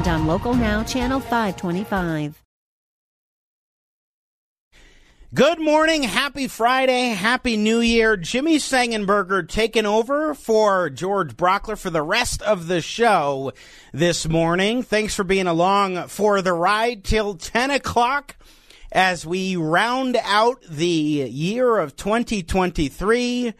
and on Local Now, Channel 525. Good morning, happy Friday, happy New Year. Jimmy Sengenberger taking over for George Brauchler for the rest of the show this morning. Thanks for being along for the ride till 10 o'clock as we round out the year of 2023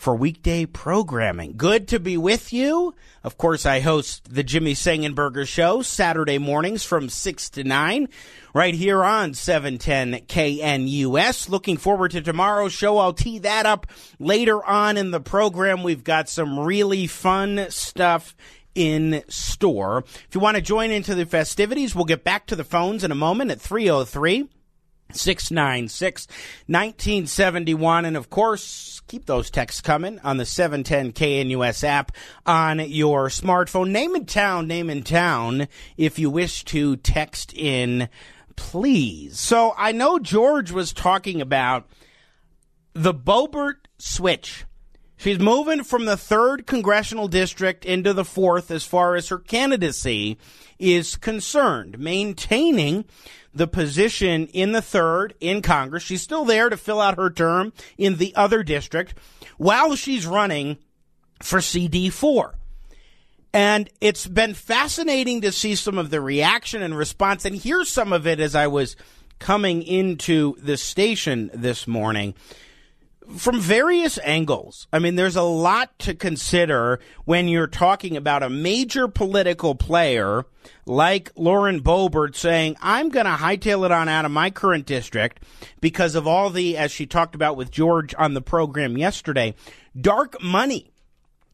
for weekday programming. Good to be with you. Of course, I host the Jimmy Sengenberger Show Saturday mornings from 6 to 9 right here on 710 KNUS. Looking forward to tomorrow's show. I'll tee that up later on in the program. We've got some really fun stuff in store. If you want to join into the festivities, we'll get back to the phones in a moment at 303 696 1971. And of course, keep those texts coming on the 710 KNUS app on your smartphone. Name and town, name and town if you wish to text in, please. So I know George was talking about the Boebert switch. She's moving from the third congressional district into the fourth as far as her candidacy is concerned, maintaining the position in the third in Congress. She's still there to fill out her term in the other district while she's running for CD4. And it's been fascinating to see some of the reaction and response. And here's some of it as I was coming into the station this morning from various angles. I mean, there's a lot to consider when you're talking about a major political player like Lauren Boebert saying, I'm going to hightail it on out of my current district because of all the, as she talked about with George on the program yesterday, dark money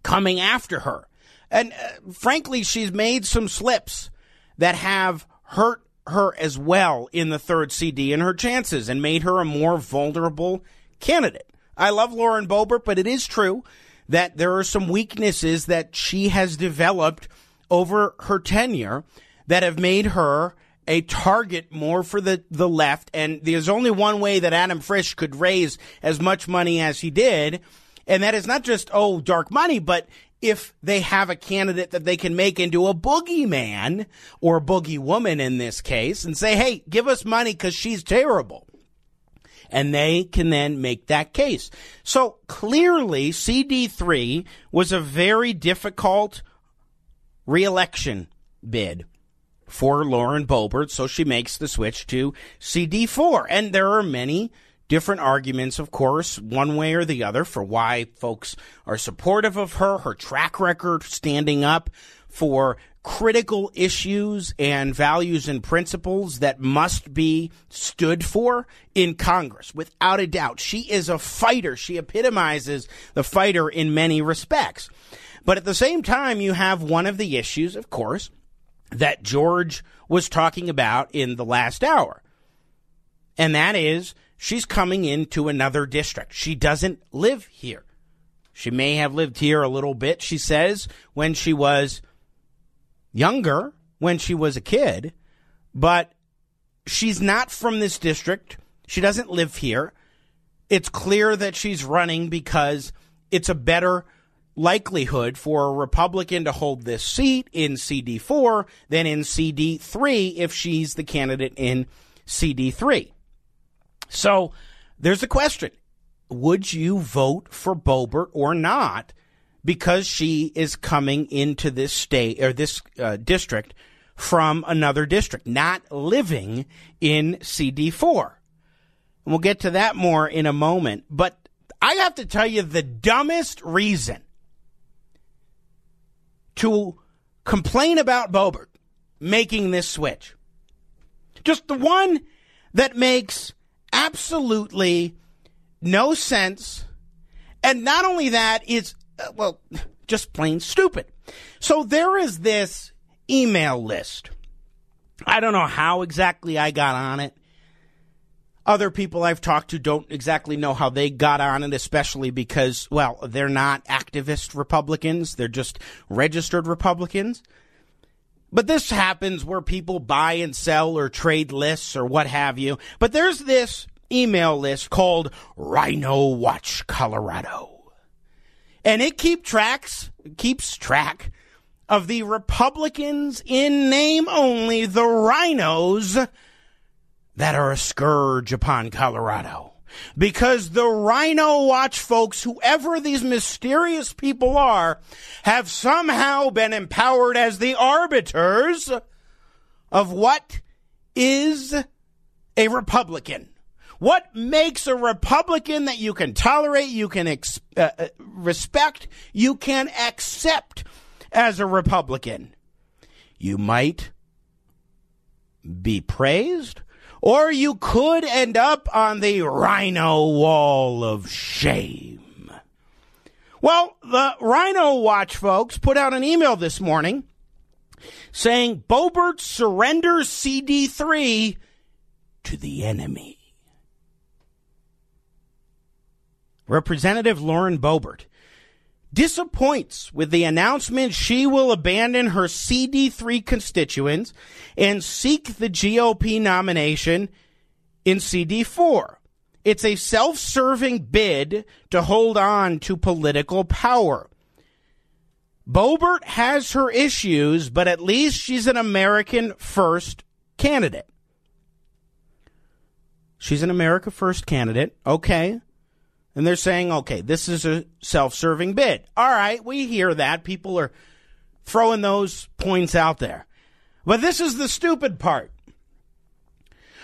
coming after her. And uh, frankly, she's made some slips that have hurt her as well in the third CD and her chances and made her a more vulnerable candidate. I love Lauren Boebert, but it is true that there are some weaknesses that she has developed over her tenure that have made her a target more for the, the left. And there's only one way that Adam Frisch could raise as much money as he did. And that is not just, oh, dark money, but if they have a candidate that they can make into a boogeyman or a boogie woman in this case and say, hey, give us money because she's terrible and they can then make that case. So clearly, CD3 was a very difficult reelection bid for Lauren Boebert, so she makes the switch to CD4. And there are many different arguments, of course, one way or the other, for why folks are supportive of her, her track record standing up for critical issues and values and principles that must be stood for in Congress, without a doubt. She is a fighter. She epitomizes the fighter in many respects. But at the same time, you have one of the issues, of course, that George was talking about in the last hour. And that is she's coming into another district. She doesn't live here. She may have lived here a little bit, she says, when she was younger when she was a kid, but she's not from this district. She doesn't live here. It's clear that she's running because it's a better likelihood for a Republican to hold this seat in CD4 than in CD3 if she's the candidate in CD3. So there's a question. Would you vote for Boebert or not because she is coming into this state or this uh, district from another district, not living in CD4. And we'll get to that more in a moment. But I have to tell you the dumbest reason to complain about Boebert making this switch. Just the one that makes absolutely no sense. And not only that, it's uh, well, just plain stupid. So there is this email list I don't know how exactly I got on it. Other people I've talked to don't exactly know how they got on it, especially because, well, they're not activist Republicans. They're just registered Republicans. But this happens where people buy and sell or trade lists or what have you. But there's this email list called Rhino Watch Colorado. And it keep tracks, keeps track of the Republicans in name only, the rhinos that are a scourge upon Colorado. Because the Rhino Watch folks, whoever these mysterious people are, have somehow been empowered as the arbiters of what is a Republican. What makes a Republican that you can tolerate, you can ex- uh, uh respect, you can accept as a Republican? You might be praised or you could end up on the Rhino Wall of Shame. Well, the Rhino Watch folks put out an email this morning saying Boebert surrenders CD3 to the enemy. Representative Lauren Boebert disappoints with the announcement she will abandon her CD3 constituents and seek the GOP nomination in CD4. It's a self serving bid to hold on to political power. Boebert has her issues, but at least she's an American first candidate. She's an America first candidate. Okay. And they're saying, okay, this is a self serving bid. All right, we hear that. People are throwing those points out there. But this is the stupid part.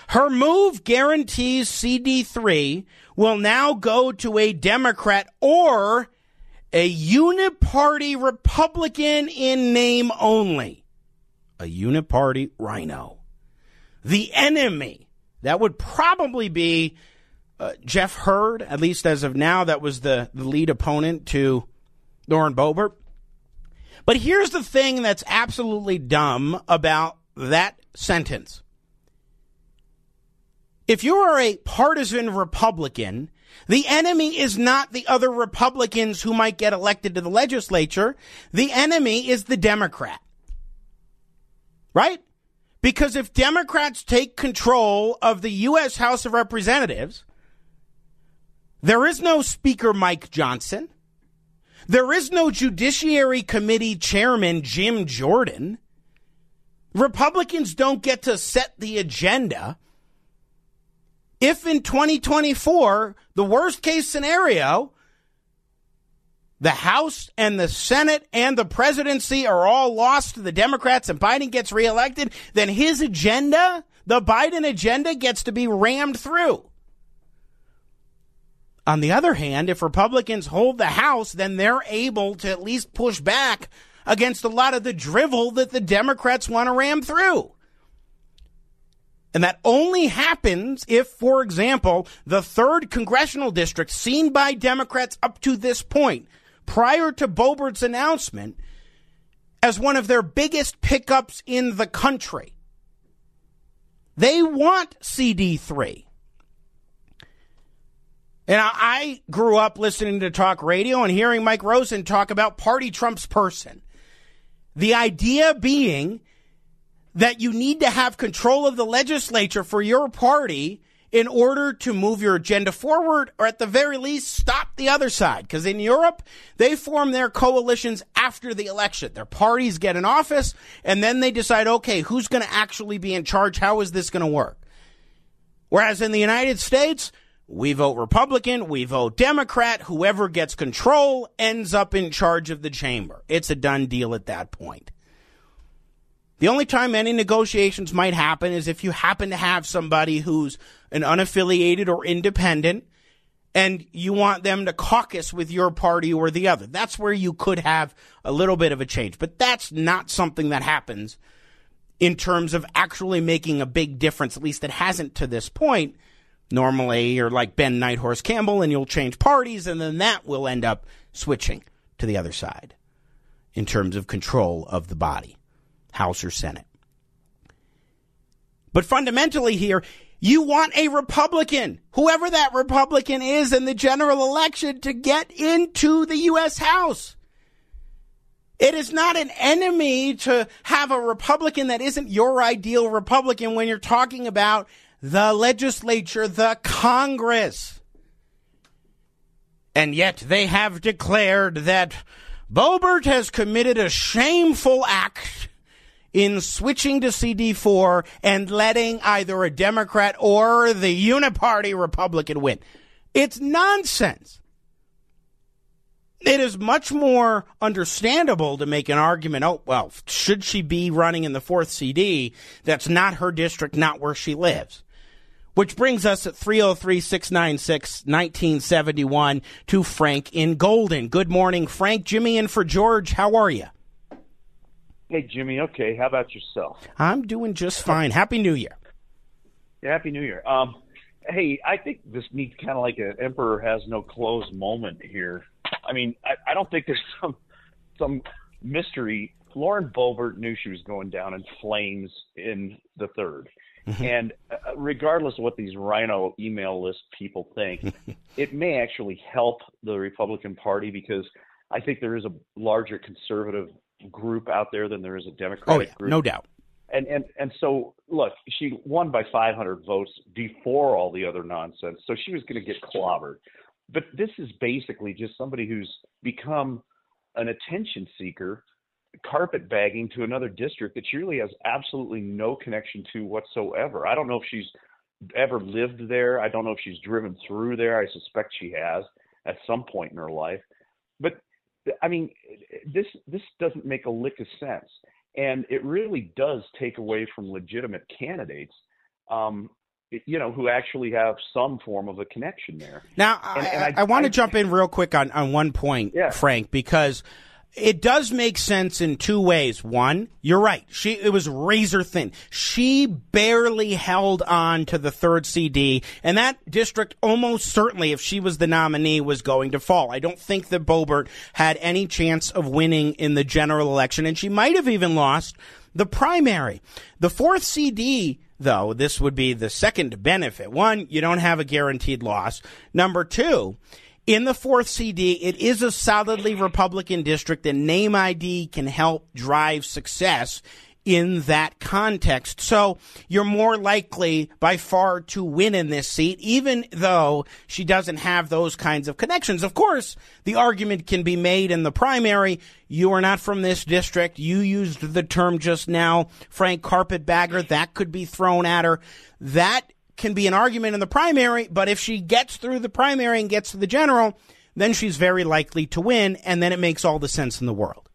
Her move guarantees CD3 will now go to a Democrat or a uniparty Republican in name only. A uniparty rhino. The enemy. That would probably be uh, Jeff Hurd, at least as of now, that was the, the lead opponent to Lauren Boebert. But here's the thing that's absolutely dumb about that sentence. If you are a partisan Republican, the enemy is not the other Republicans who might get elected to the legislature. The enemy is the Democrat. Right? Because if Democrats take control of the U.S. House of Representatives, there is no Speaker Mike Johnson. There is no Judiciary Committee Chairman Jim Jordan. Republicans don't get to set the agenda. If in 2024, the worst case scenario, the House and the Senate and the presidency are all lost to the Democrats and Biden gets reelected, then his agenda, the Biden agenda, gets to be rammed through. On the other hand, if Republicans hold the House, then they're able to at least push back against a lot of the drivel that the Democrats want to ram through. And that only happens if, for example, the third congressional district seen by Democrats up to this point, prior to Boebert's announcement, as one of their biggest pickups in the country. They want CD3. And I grew up listening to talk radio and hearing Mike Rosen talk about party Trump's person. The idea being that you need to have control of the legislature for your party in order to move your agenda forward or at the very least stop the other side. Because in Europe, they form their coalitions after the election. Their parties get in office and then they decide, okay, who's going to actually be in charge? How is this going to work? Whereas in the United States, we vote Republican, we vote Democrat, whoever gets control ends up in charge of the chamber. It's a done deal at that point. The only time any negotiations might happen is if you happen to have somebody who's an unaffiliated or independent and you want them to caucus with your party or the other. That's where you could have a little bit of a change. But that's not something that happens in terms of actually making a big difference. At least it hasn't to this point normally you're like Ben Nighthorse Campbell and you'll change parties and then that will end up switching to the other side in terms of control of the body, House or Senate. But fundamentally here, you want a Republican, whoever that Republican is in the general election, to get into the U.S. House. It is not an enemy to have a Republican that isn't your ideal Republican when you're talking about the legislature, the Congress. And yet they have declared that Boebert has committed a shameful act in switching to CD4 and letting either a Democrat or the uniparty Republican win. It's nonsense. It is much more understandable to make an argument. Oh, well, should she be running in the fourth CD? That's not her district, not where she lives. Which brings us at 303 696 1971 to Frank in Golden. Good morning, Frank. Jimmy in for George. How are you? Hey, Jimmy. Okay. How about yourself? I'm doing just fine. Happy New Year. Yeah, Happy New Year. Um, hey, I think this needs kind of like an emperor has no clothes moment here. I mean, I, I don't think there's some some mystery. Lauren Boebert knew she was going down in flames in the third. Mm-hmm. And uh, regardless of what these rhino email list people think, it may actually help the Republican Party because I think there is a larger conservative group out there than there is a Democratic oh, yeah, group. No doubt. And and and so look, she won by 500 votes before all the other nonsense, so she was going to get clobbered. But this is basically just somebody who's become an attention seeker carpetbagging to another district that she really has absolutely no connection to whatsoever. I don't know if she's ever lived there. I don't know if she's driven through there. I suspect she has at some point in her life. But I mean, this this doesn't make a lick of sense, and it really does take away from legitimate candidates. Um, you know, who actually have some form of a connection there. Now, and I, I, I, want to jump in real quick on, on one point, yeah. Frank, because it does make sense in two ways. One, you're right. She it was razor thin. She barely held on to the third CD, and that district almost certainly, if she was the nominee, was going to fall. I don't think that Boebert had any chance of winning in the general election, and she might have even lost the primary. The fourth CD though, this would be the second benefit. One, you don't have a guaranteed loss. Number two, in the fourth CD, it is a solidly Republican district, and name ID can help drive success in that context. So you're more likely by far to win in this seat, even though she doesn't have those kinds of connections. Of course, the argument can be made in the primary. You are not from this district. You used the term just now, Frank Carpetbagger. That could be thrown at her. That can be an argument in the primary, but if she gets through the primary and gets to the general, then she's very likely to win, and then it makes all the sense in the world.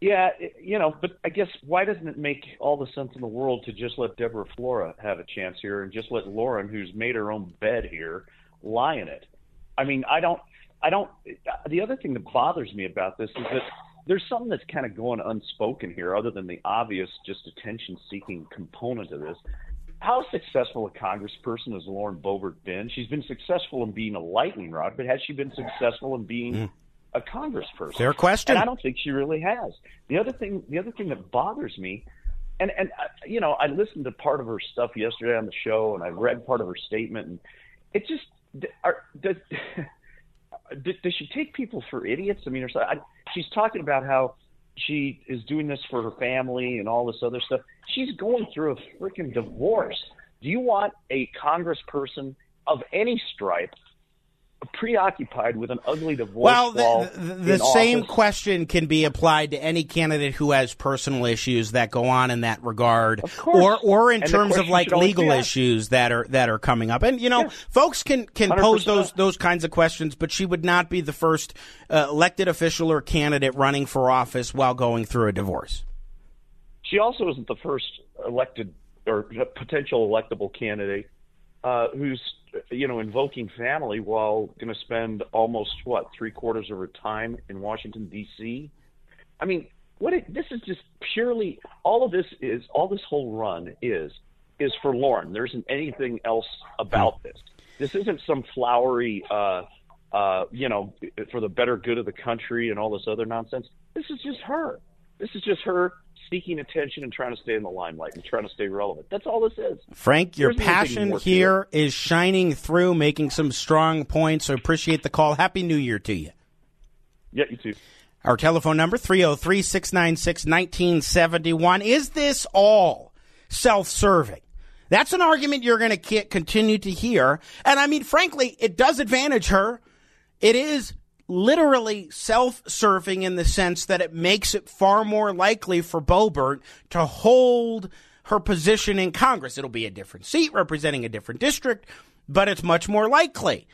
Yeah, you know, but I guess why doesn't it make all the sense in the world to just let Deborah Flora have a chance here and just let Lauren, who's made her own bed here, lie in it? I mean, I don't, I don't. The other thing that bothers me about this is that there's something that's kind of going unspoken here, other than the obvious, just attention-seeking component of this how successful a congressperson has Lauren Boebert been? She's been successful in being a lightning rod, but has she been successful in being mm. a congressperson? Fair question. And I don't think she really has. The other thing, the other thing that bothers me, and and uh, you know, I listened to part of her stuff yesterday on the show, and I read part of her statement, and it just are, does. does she take people for idiots? I mean, I, she's talking about how she is doing this for her family and all this other stuff. She's going through a freaking divorce. Do you want a congressperson of any stripe preoccupied with an ugly divorce. Well, the, the, the same office. question can be applied to any candidate who has personal issues that go on in that regard, or or in and terms of like legal issues that are that are coming up. And you know, folks can can 100%. pose those those kinds of questions, but she would not be the first uh, elected official or candidate running for office while going through a divorce. She also isn't the first elected or potential electable candidate uh, who's you know, invoking family while going to spend almost what three quarters of her time in Washington D.C. I mean, what it, this is just purely all of this is all this whole run is is for Lauren. There isn't anything else about this. This isn't some flowery, uh, uh, you know, for the better good of the country and all this other nonsense. This is just her. This is just her seeking attention and trying to stay in the limelight and trying to stay relevant. That's all this is. Frank, your passion here is shining through, making some strong points. So appreciate the call. Happy New Year to you. Yeah, you too. Our telephone number 303 696 1971. Is this all self serving? That's an argument you're going to continue to hear. And I mean, frankly, it does advantage her. It is literally self serving in the sense that it makes it far more likely for Boebert to hold her position in Congress. It'll be a different seat representing a different district, but it's much more likely.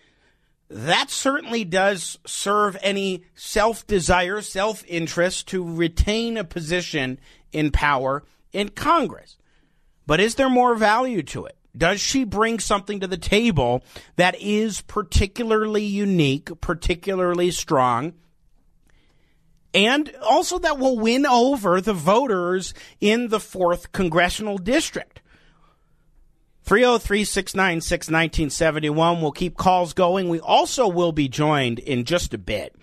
That certainly does serve any self desire, self interest to retain a position in power in Congress. But is there more value to it? Does she bring something to the table that is particularly unique, particularly strong? And also that will win over the voters in the 4th congressional district. 303 696 1971. We'll keep calls going. We also will be joined in just a bit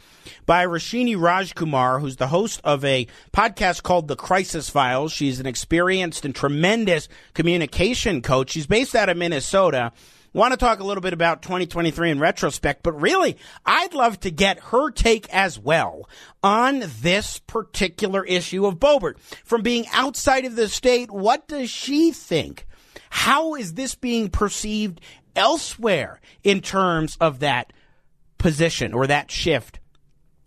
by Roshini Rajkumar, who's the host of a podcast called The Crisis Files. She's an experienced and tremendous communication coach. She's based out of Minnesota. Want to talk a little bit about 2023 in retrospect, but really, I'd love to get her take as well on this particular issue of Boebert. From being outside of the state, what does she think? How is this being perceived elsewhere in terms of that position or that shift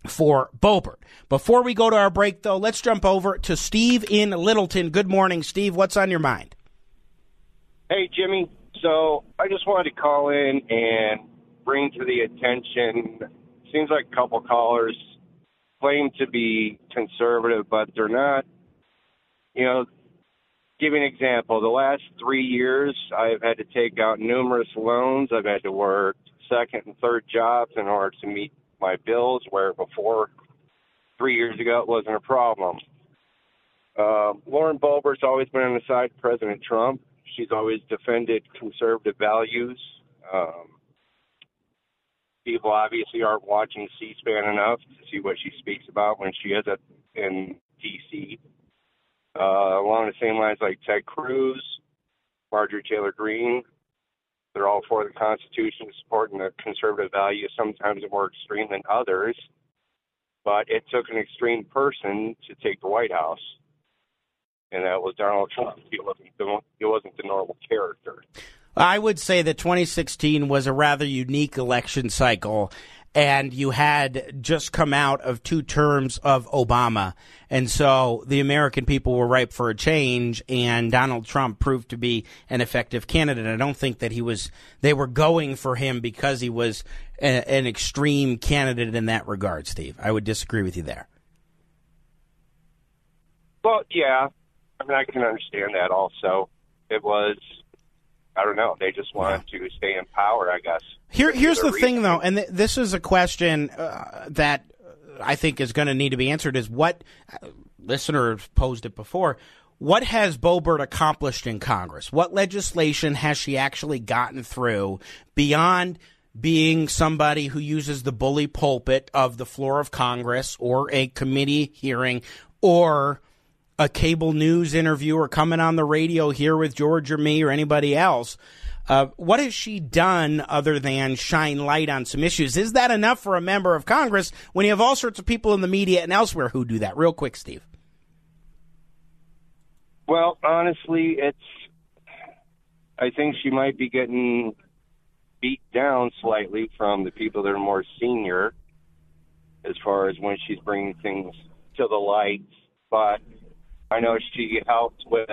for Boebert. Before we go to our break, though, let's jump over to Steve in Littleton. Good morning, Steve. What's on your mind? Hey, Jimmy. So I just wanted to call in and bring to the attention. Seems like a couple callers claim to be conservative, but they're not. You know, give you an example. The last three years, I've had to take out numerous loans. I've had to work second and third jobs in order to meet my bills, where before three years ago it wasn't a problem. Uh, Lauren Boebert's always been on the side of President Trump. She's always defended conservative values. Um, people obviously aren't watching C-SPAN enough to see what she speaks about when she is at, in D.C. Uh, along the same lines like Ted Cruz, Marjorie Taylor Greene, they're all for the Constitution, supporting the conservative values, sometimes more extreme than others. But it took an extreme person to take the White House, and that was Donald Trump. He wasn't the, he wasn't the normal character. I would say that 2016 was a rather unique election cycle and you had just come out of two terms of Obama. And so the American people were ripe for a change, and Donald Trump proved to be an effective candidate. I don't think that he was, they were going for him because he was a, an extreme candidate in that regard, Steve. I would disagree with you there. Well, yeah. I mean, I can understand that also. It was I don't know. They just wanted yeah. to stay in power, I guess. Here, here's the reason. thing, though, and th- this is a question uh, that I think is going to need to be answered: is what uh, listeners posed it before. What has Boebert accomplished in Congress? What legislation has she actually gotten through beyond being somebody who uses the bully pulpit of the floor of Congress or a committee hearing or a cable news interview or coming on the radio here with George or me or anybody else. Uh, what has she done other than shine light on some issues? Is that enough for a member of Congress when you have all sorts of people in the media and elsewhere who do that? Real quick, Steve. Well, honestly, it's. I think she might be getting beat down slightly from the people that are more senior as far as when she's bringing things to the light. But I know she helped with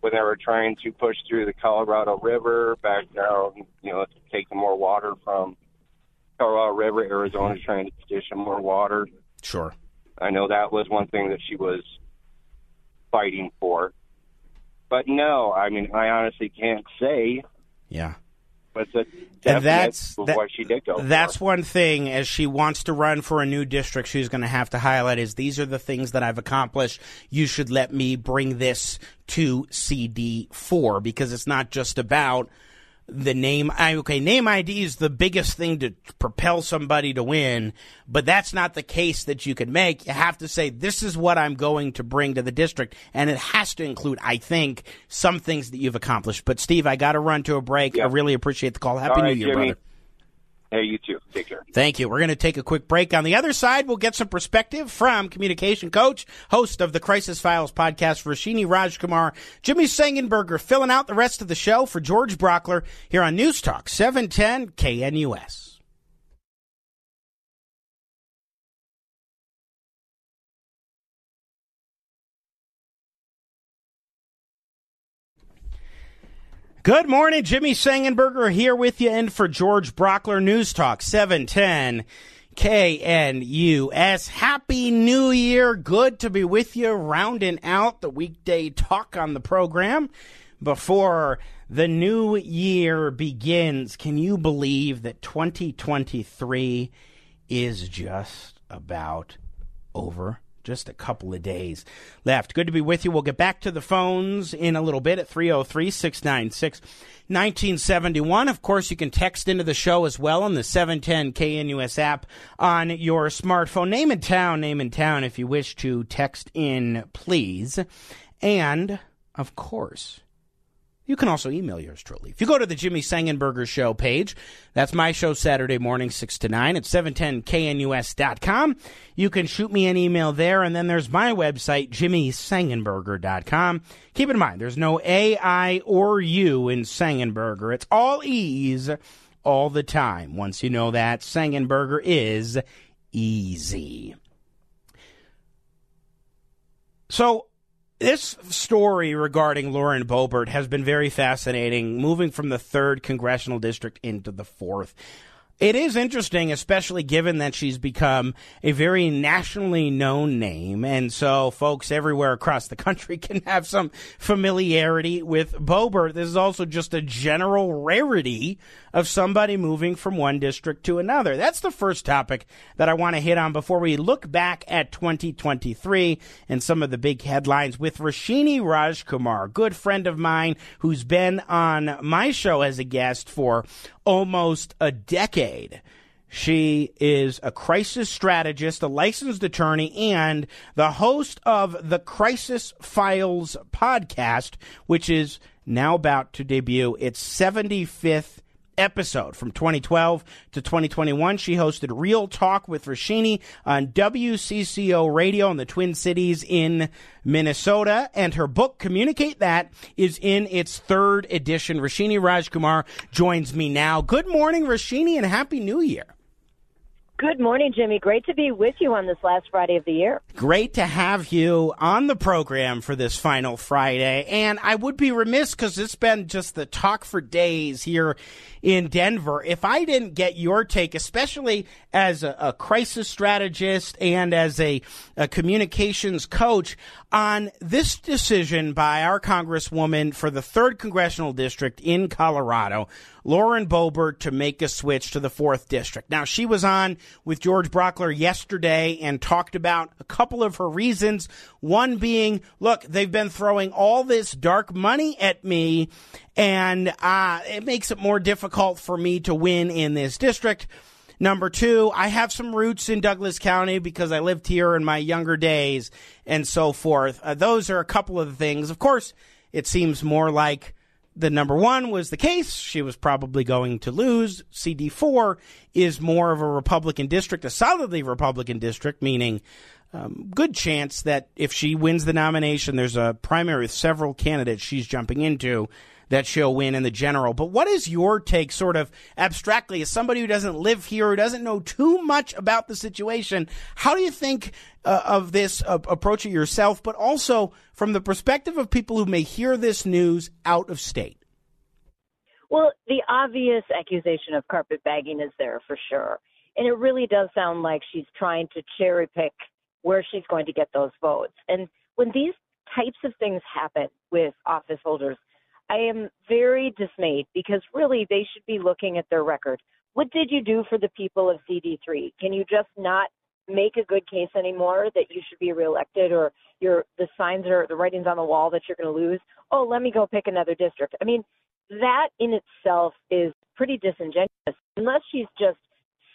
when they were trying to push through the Colorado River back down, you know, taking more water from Colorado River. Arizona's trying to petition more water. Sure. I know that was one thing that she was fighting for. But no, I mean, I honestly can't say. Yeah and that's that, she did go. That's for. one thing as she wants to run for a new district. She's going to have to highlight is these are the things that I've accomplished. You should let me bring this to CD four because it's not just about the name I okay name id is the biggest thing to propel somebody to win but that's not the case that you could make. You have to say this is what i'm going to bring to the district and it has to include i think some things that you've accomplished. But steve i got to run to a break. Yep. i really appreciate the call. Happy right, new year Jimmy. brother Hey, you too. Take care. Thank you. We're going to take a quick break. On the other side, we'll get some perspective from communication coach, host of the Crisis Files podcast, Roshini Rajkumar, Jimmy Sengenberger, filling out the rest of the show for George Brauchler here on News Talk 710 KNUS. Good morning, Jimmy Sengenberger here with you, and for George Brauchler News Talk 710 KNUS. Happy New Year. Good to be with you, rounding out the weekday talk on the program before the new year begins. Can you believe that 2023 is just about over? Just a couple of days left. Good to be with you. We'll get back to the phones in a little bit at 303 696 1971. Of course, you can text into the show as well on the 710 KNUS app on your smartphone. Name and town, name and town if you wish to text in, please. And, of course, you can also email yours truly. If you go to the Jimmy Sengenberger Show page, that's my show Saturday morning, 6 to 9 at 710knus.com. You can shoot me an email there, and then there's my website, jimmysengenberger.com. Keep in mind, there's no A, I, or U in Sengenberger. It's all E's all the time. Once you know that, Sengenberger is easy. So, this story regarding Lauren Boebert has been very fascinating, moving from the third congressional district into the fourth. It is interesting, especially given that she's become a very nationally known name. And so folks everywhere across the country can have some familiarity with Boebert. This is also just a general rarity of somebody moving from one district to another. That's the first topic that I want to hit on before we look back at 2023 and some of the big headlines with Roshini Rajkumar, good friend of mine who's been on my show as a guest for almost a decade. She is a crisis strategist, a licensed attorney, and the host of the Crisis Files podcast, which is now about to debut its 75th episode from 2012 to 2021. She hosted Real Talk with Roshini on WCCO radio in the Twin Cities in Minnesota. And her book, Communicate That, is in its third edition. Roshini Rajkumar joins me now. Good morning, Roshini, and Happy New Year. Good morning, Jimmy. Great to be with you on this last Friday of the year. Great to have you on the program for this final Friday. And I would be remiss because it's been just the talk for days here in Denver. If I didn't get your take, especially as a, a crisis strategist and as a, a communications coach, on this decision by our Congresswoman for the 3rd Congressional District in Colorado, Lauren Boebert, to make a switch to the 4th District. Now, she was on with George Brauchler yesterday and talked about a couple of her reasons. One being, look, they've been throwing all this dark money at me, and uh, it makes it more difficult for me to win in this district. Number two, I have some roots in Douglas County because I lived here in my younger days and so forth. Uh, those are a couple of the things. Of course, it seems more like the number one was the case. She was probably going to lose. CD4 is more of a Republican district, a solidly Republican district, meaning um, good chance that if she wins the nomination, there's a primary with several candidates she's jumping into that she'll win in the general. But what is your take, sort of abstractly, as somebody who doesn't live here, who doesn't know too much about the situation? How do you think uh, of this uh, approach it yourself, but also from the perspective of people who may hear this news out of state? Well, the obvious accusation of carpetbagging is there for sure. And it really does sound like she's trying to cherry pick where she's going to get those votes. And when these types of things happen with office holders, I am very dismayed because really they should be looking at their record. What did you do for the people of CD3? Can you just not make a good case anymore that you should be reelected or your the signs are the writings on the wall that you're going to lose? Oh, let me go pick another district. I mean, that in itself is pretty disingenuous unless she's just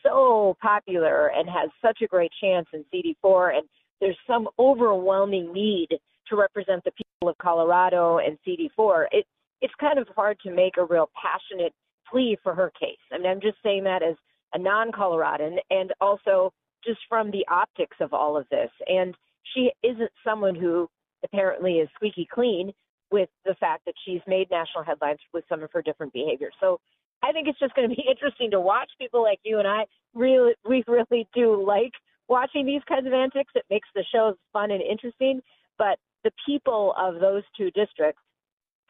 so popular and has such a great chance in CD4 and there's some overwhelming need to represent the people of Colorado and CD4. It it's kind of hard to make a real passionate plea for her case. I mean, I'm just saying that as a non-Coloradan and also just from the optics of all of this. And she isn't someone who apparently is squeaky clean with the fact that she's made national headlines with some of her different behaviors. So I think it's just going to be interesting to watch people like you and I. Really, we really do like watching these kinds of antics. It makes the shows fun and interesting. But the people of those two districts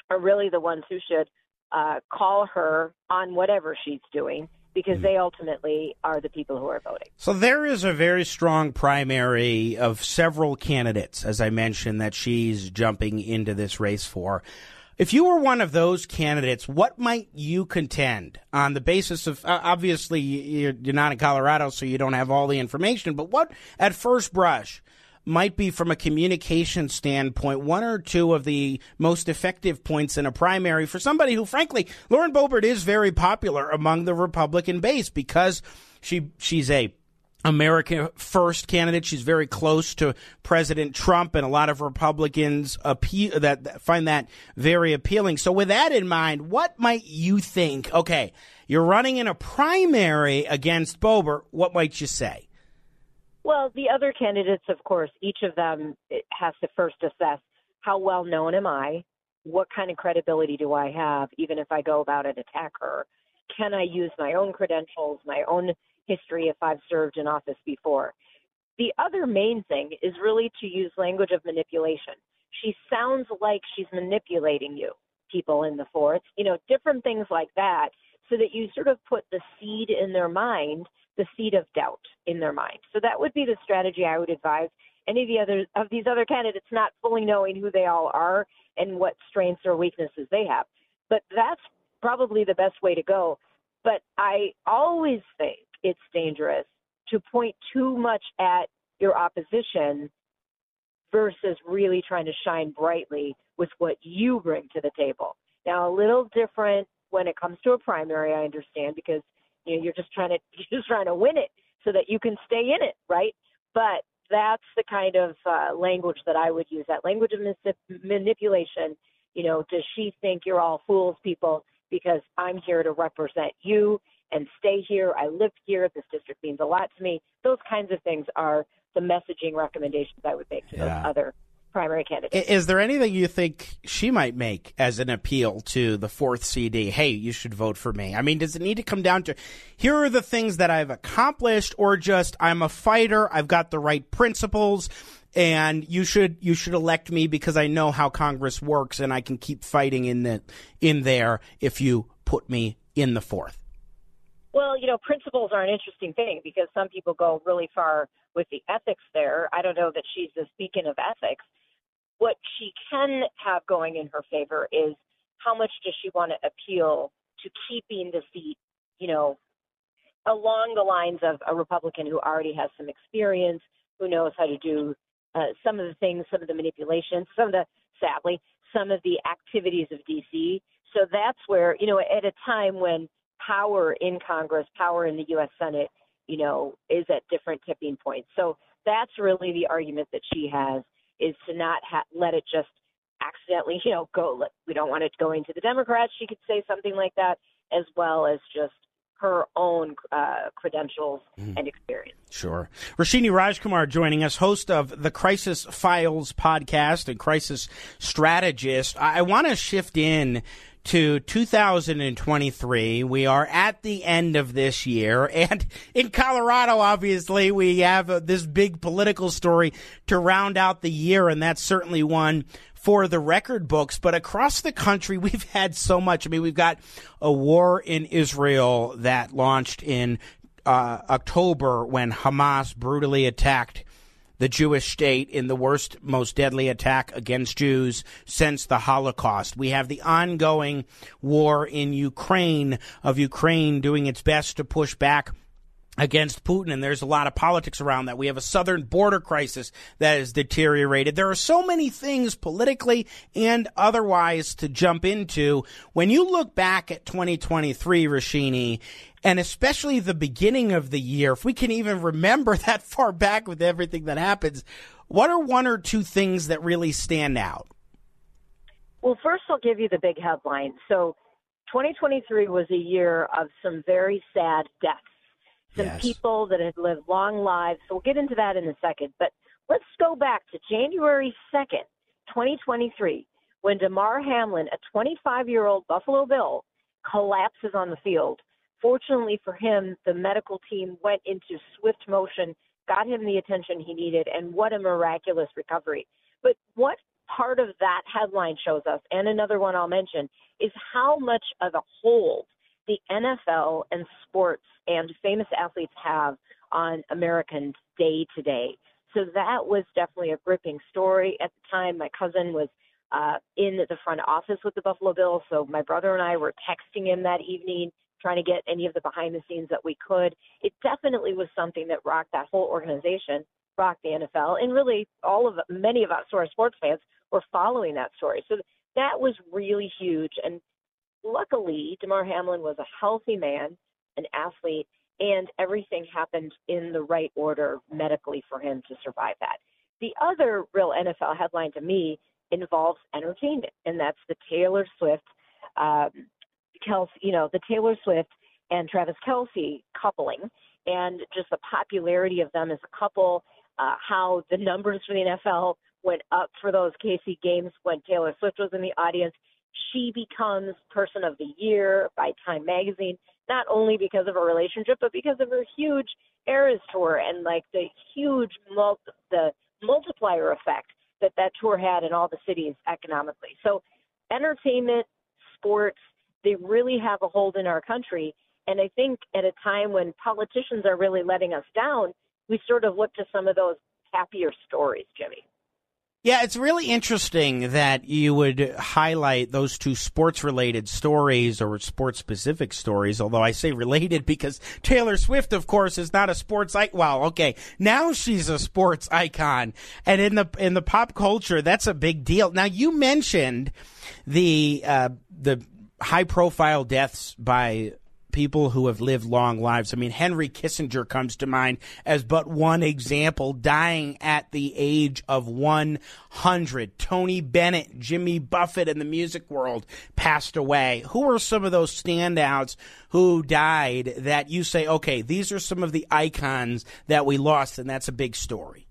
are really the ones who should uh, call her on whatever she's doing because they ultimately are the people who are voting. So there is a very strong primary of several candidates, as I mentioned, that she's jumping into this race for. If you were one of those candidates, what might you contend on the basis of uh, obviously you're, you're not in Colorado, so you don't have all the information, but what at first brush might be from a communication standpoint one or two of the most effective points in a primary for somebody who frankly Lauren Boebert is very popular among the Republican base because she she's a America First candidate. She's very close to President Trump, and a lot of Republicans appeal that find that very appealing. So, with that in mind, what might you think? Okay, you're running in a primary against Boebert. What might you say? Well, the other candidates, of course, each of them has to first assess how well known am I? What kind of credibility do I have, even if I go about and attack her? Can I use my own credentials, my own history if I've served in office before? The other main thing is really to use language of manipulation. She sounds like she's manipulating you, people in the fourth, you know, different things like that, so that you sort of put the seed in their mind the seed of doubt in their mind. So that would be the strategy I would advise any of the other of these other candidates not fully knowing who they all are and what strengths or weaknesses they have. But that's probably the best way to go. But I always think it's dangerous to point too much at your opposition versus really trying to shine brightly with what you bring to the table. Now, a little different when it comes to a primary, I understand, because you know, you're just trying to you're just trying to win it so that you can stay in it, right? But that's the kind of uh, language that I would use. That language of mis- manipulation. You know, does she think you're all fools, people? Because I'm here to represent you and stay here. I live here. This district means a lot to me. Those kinds of things are the messaging recommendations I would make to yeah. those other primary candidate. Is there anything you think she might make as an appeal to the fourth CD? Hey, you should vote for me. I mean, does it need to come down to here are the things that I've accomplished, or just I'm a fighter, I've got the right principles, and you should you should elect me because I know how Congress works and I can keep fighting in the in there if you put me in the fourth. Well, you know, principles are an interesting thing because some people go really far with the ethics there. I don't know that she's speaking of ethics, what she can have going in her favor is how much does she want to appeal to keeping the seat, you know, along the lines of a Republican who already has some experience, who knows how to do uh, some of the things, some of the manipulations, some of the, sadly, some of the activities of DC. So that's where, you know, at a time when power in Congress, power in the U.S. Senate, you know, is at different tipping points. So that's really the argument that she has is to not ha- let it just accidentally, you know, go. We don't want it going to the Democrats. She could say something like that, as well as just her own uh, credentials mm. and experience. Sure. Roshini Rajkumar joining us, host of the Crisis Files podcast and crisis strategist. I, I want to shift in to 2023. We are at the end of this year. And in Colorado, obviously, we have uh, this big political story to round out the year. And that's certainly one for the record books. But across the country, we've had so much. I mean, we've got a war in Israel that launched in uh, October when Hamas brutally attacked the Jewish state in the worst, most deadly attack against Jews since the Holocaust. We have the ongoing war in Ukraine, of Ukraine doing its best to push back against Putin, and there's a lot of politics around that. We have a southern border crisis that has deteriorated. There are so many things politically and otherwise to jump into. When you look back at 2023, Roshini, and especially the beginning of the year, if we can even remember that far back with everything that happens, what are one or two things that really stand out? Well, first, I'll give you the big headline. So, 2023 was a year of some very sad deaths some yes. people that had lived long lives. So we'll get into that in a second. But let's go back to January 2nd, 2023, when Damar Hamlin, a 25 year old Buffalo Bill, collapses on the field. Fortunately for him, the medical team went into swift motion, got him the attention he needed, and what a miraculous recovery. But what part of that headline shows us, and another one I'll mention, is how much of a hold the NFL and sports and famous athletes have on Americans day to day. So that was definitely a gripping story. At the time, my cousin was uh, in the front office with the Buffalo Bills, so my brother and I were texting him that evening, trying to get any of the behind the scenes that we could. It definitely was something that rocked that whole organization, rocked the NFL, and really all of many of us who are sports fans were following that story. So that was really huge, and luckily, Damar Hamlin was a healthy man, an athlete, and everything happened in the right order medically for him to survive that. The other real NFL headline to me involves entertainment, and that's the Taylor Swift, um, Kelce, you know, the Taylor Swift and Travis Kelce coupling, and just the popularity of them as a couple. Uh, how the numbers for the NFL went up for those KC games when Taylor Swift was in the audience she becomes Person of the Year by Time Magazine, not only because of her relationship, but because of her huge Eras tour and like the huge mul- the multiplier effect that that tour had in all the cities economically. So, entertainment, sports, they really have a hold in our country. And I think at a time when politicians are really letting us down, we sort of look to some of those happier stories, Jimmy. Yeah, it's really interesting that you would highlight those two sports related stories or sports specific stories, although I say related because Taylor Swift, of course, is not a sports icon. Well, okay. Now she's a sports icon. And in the, in the pop culture, that's a big deal. Now you mentioned the, uh, the high profile deaths by people who have lived long lives. I mean, Henry Kissinger comes to mind as but one example, dying at the age of 100. Tony Bennett, Jimmy Buffett in the music world passed away. Who are some of those standouts who died that you say, okay, these are some of the icons that we lost, and that's a big story?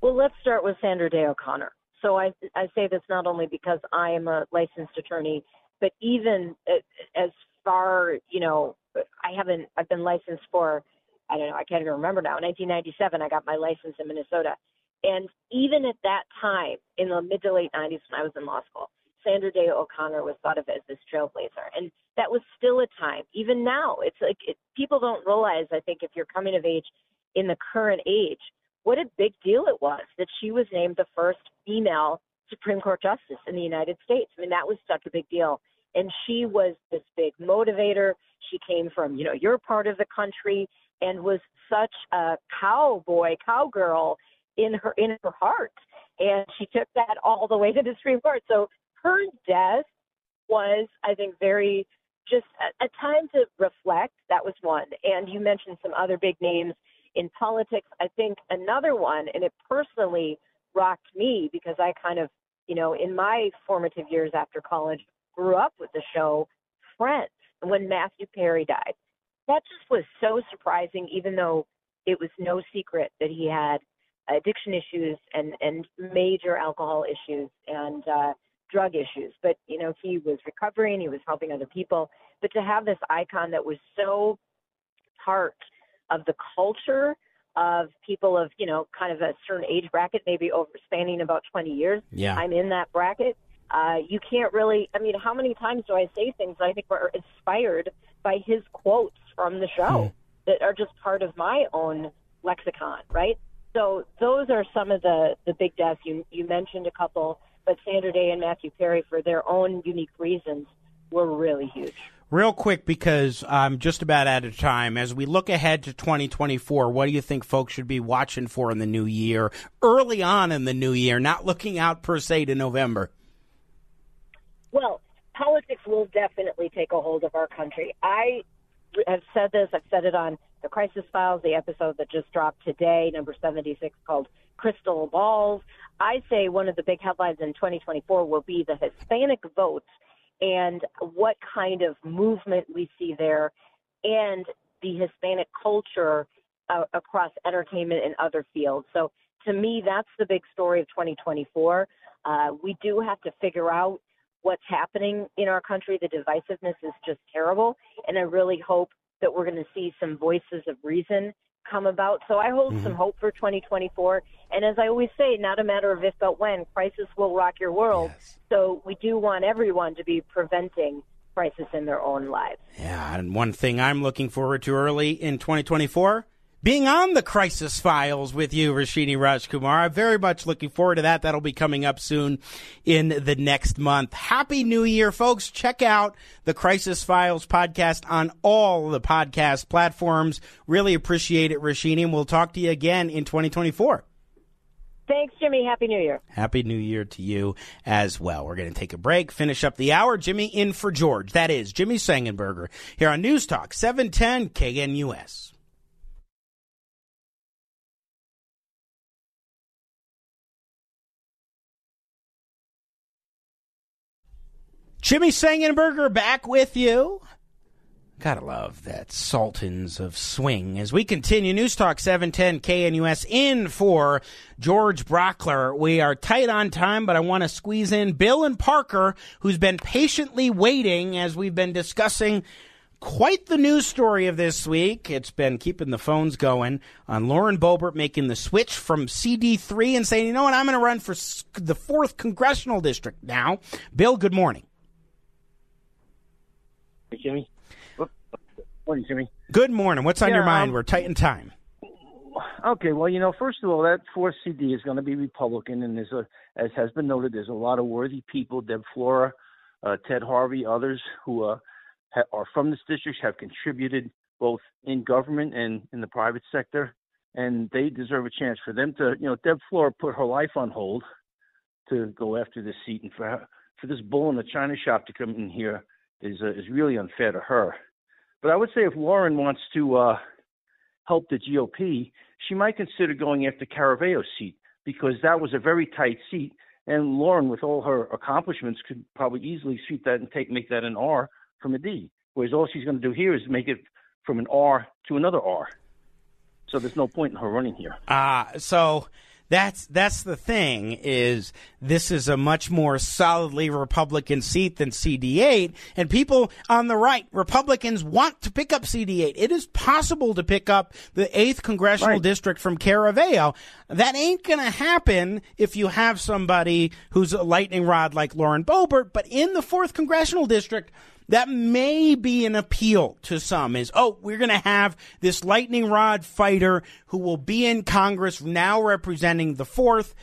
Well, let's start with Sandra Day O'Connor. So I, I say this not only because I am a licensed attorney, but even uh, as far, you know, I haven't, I've been licensed for, I don't know, I can't even remember now. In 1997, I got my license in Minnesota. And even at that time, in the mid to late 90s when I was in law school, Sandra Day O'Connor was thought of as this trailblazer. And that was still a time. Even now, it's like it, people don't realize, I think, if you're coming of age in the current age, what a big deal it was that she was named the first female Supreme Court justice in the United States. I mean, that was such a big deal and she was this big motivator. She came from, you know, your part of the country and was such a cowboy, cowgirl in her in her heart. And she took that all the way to the Supreme Court. So her death was, I think, very just a, a time to reflect. That was one. And you mentioned some other big names in politics. I think another one, and it personally rocked me because I kind of, you know, in my formative years after college, grew up with the show Friends when Matthew Perry died. That just was so surprising, even though it was no secret that he had addiction issues and and major alcohol issues and uh drug issues. But you know he was recovering he was helping other people. But to have this icon that was so part of the culture of people of you know kind of a certain age bracket maybe over spanning about 20 years yeah. I'm in that bracket uh, you can't really, I mean, how many times do I say things that I think were inspired by his quotes from the show hmm. that are just part of my own lexicon, right? So those are some of the, the big deaths. You, you mentioned a couple, but Sandra Day and Matthew Perry, for their own unique reasons, were really huge. Real quick, because I'm just about out of time. As we look ahead to 2024, what do you think folks should be watching for in the new year, early on in the new year, not looking out per se to November? Well, politics will definitely take a hold of our country. I have said this, I've said it on the Crisis Files, the episode that just dropped today, number 76, called Crystal Balls. I say one of the big headlines in 2024 will be the Hispanic votes and what kind of movement we see there and the Hispanic culture uh, across entertainment and other fields. So to me, that's the big story of 2024. Uh, we do have to figure out what's happening in our country. The divisiveness is just terrible. And I really hope that we're going to see some voices of reason come about. So I hold mm-hmm. some hope for 2024. And as I always say, not a matter of if but when, crisis will rock your world. Yes. So we do want everyone to be preventing crisis in their own lives. Yeah, and one thing I'm looking forward to early in 2024 being on the Crisis Files with you, Roshini Rajkumar. I'm very much looking forward to that. That'll be coming up soon in the next month. Happy New Year, folks. Check out the Crisis Files podcast on all the podcast platforms. Really appreciate it, Roshini, and we'll talk to you again in 2024. Thanks, Jimmy. Happy New Year. Happy New Year to you as well. We're going to take a break, finish up the hour. Jimmy in for George. That is Jimmy Sengenberger here on News Talk 710 KNUS. Jimmy Sengenberger back with you. Gotta love that Sultans of Swing. As we continue, News Talk 710 KNUS in for George Brauchler. We are tight on time, but I want to squeeze in Bill and Parker, who's been patiently waiting as we've been discussing quite the news story of this week. It's been keeping the phones going on Lauren Boebert making the switch from CD3 and saying, you know what, I'm going to run for the 4th Congressional District now. Bill, good morning. Jimmy. Morning, Jimmy. Good morning. What's on yeah, your mind? Um, We're tight in time. Okay, well, you know, first of all, that fourth CD is going to be Republican, and there's a, as has been noted, there's a lot of worthy people, Deb Flora, uh, Ted Harvey, others who uh, ha- are from this district, have contributed both in government and in the private sector, and they deserve a chance for them to, you know, Deb Flora put her life on hold to go after this seat, and for her, for this bull in the china shop to come in here is uh, is really unfair to her. But I would say if Lauren wants to uh, help the GOP, she might consider going after Caraveo's seat because that was a very tight seat, and Lauren, with all her accomplishments, could probably easily sweep that and take make that an R from a D. Whereas all she's going to do here is make it from an R to another R. So there's no point in her running here. Ah, uh, so that's that's the thing is this is a much more solidly Republican seat than CD8, and people on the right, Republicans want to pick up CD8. It is possible to pick up the eighth congressional right. district from Caraveo. That ain't going to happen if you have somebody who's a lightning rod like Lauren Boebert. But in the fourth congressional district, that may be an appeal to some is, oh, we're going to have this lightning rod fighter who will be in Congress now representing the fourth.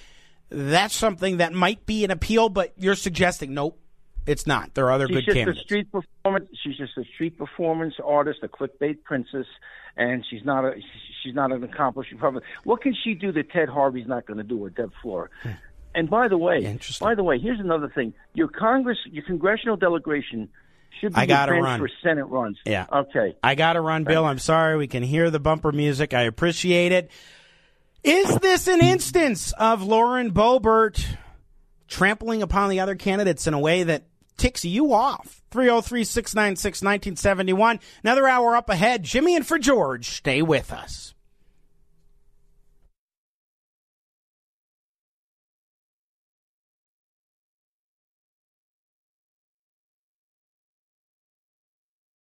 That's something that might be an appeal, but you're suggesting, nope, it's not. There are other she's good just candidates. A street performance. She's just a street performance artist, a clickbait princess, and she's not a she's not an accomplished Republican. What can she do that Ted Harvey's not going to do or Deb Flora? Hmm. And by the way, by the way, here's another thing: your Congress, your congressional delegation should be I gotta run. for Senate runs. Yeah. Okay. I got to run, Bill. I'm sorry. We can hear the bumper music. I appreciate it. Is this an instance of Lauren Boebert trampling upon the other candidates in a way that ticks you off? 303 696 1971. Another hour up ahead. Jimmy and for George. Stay with us.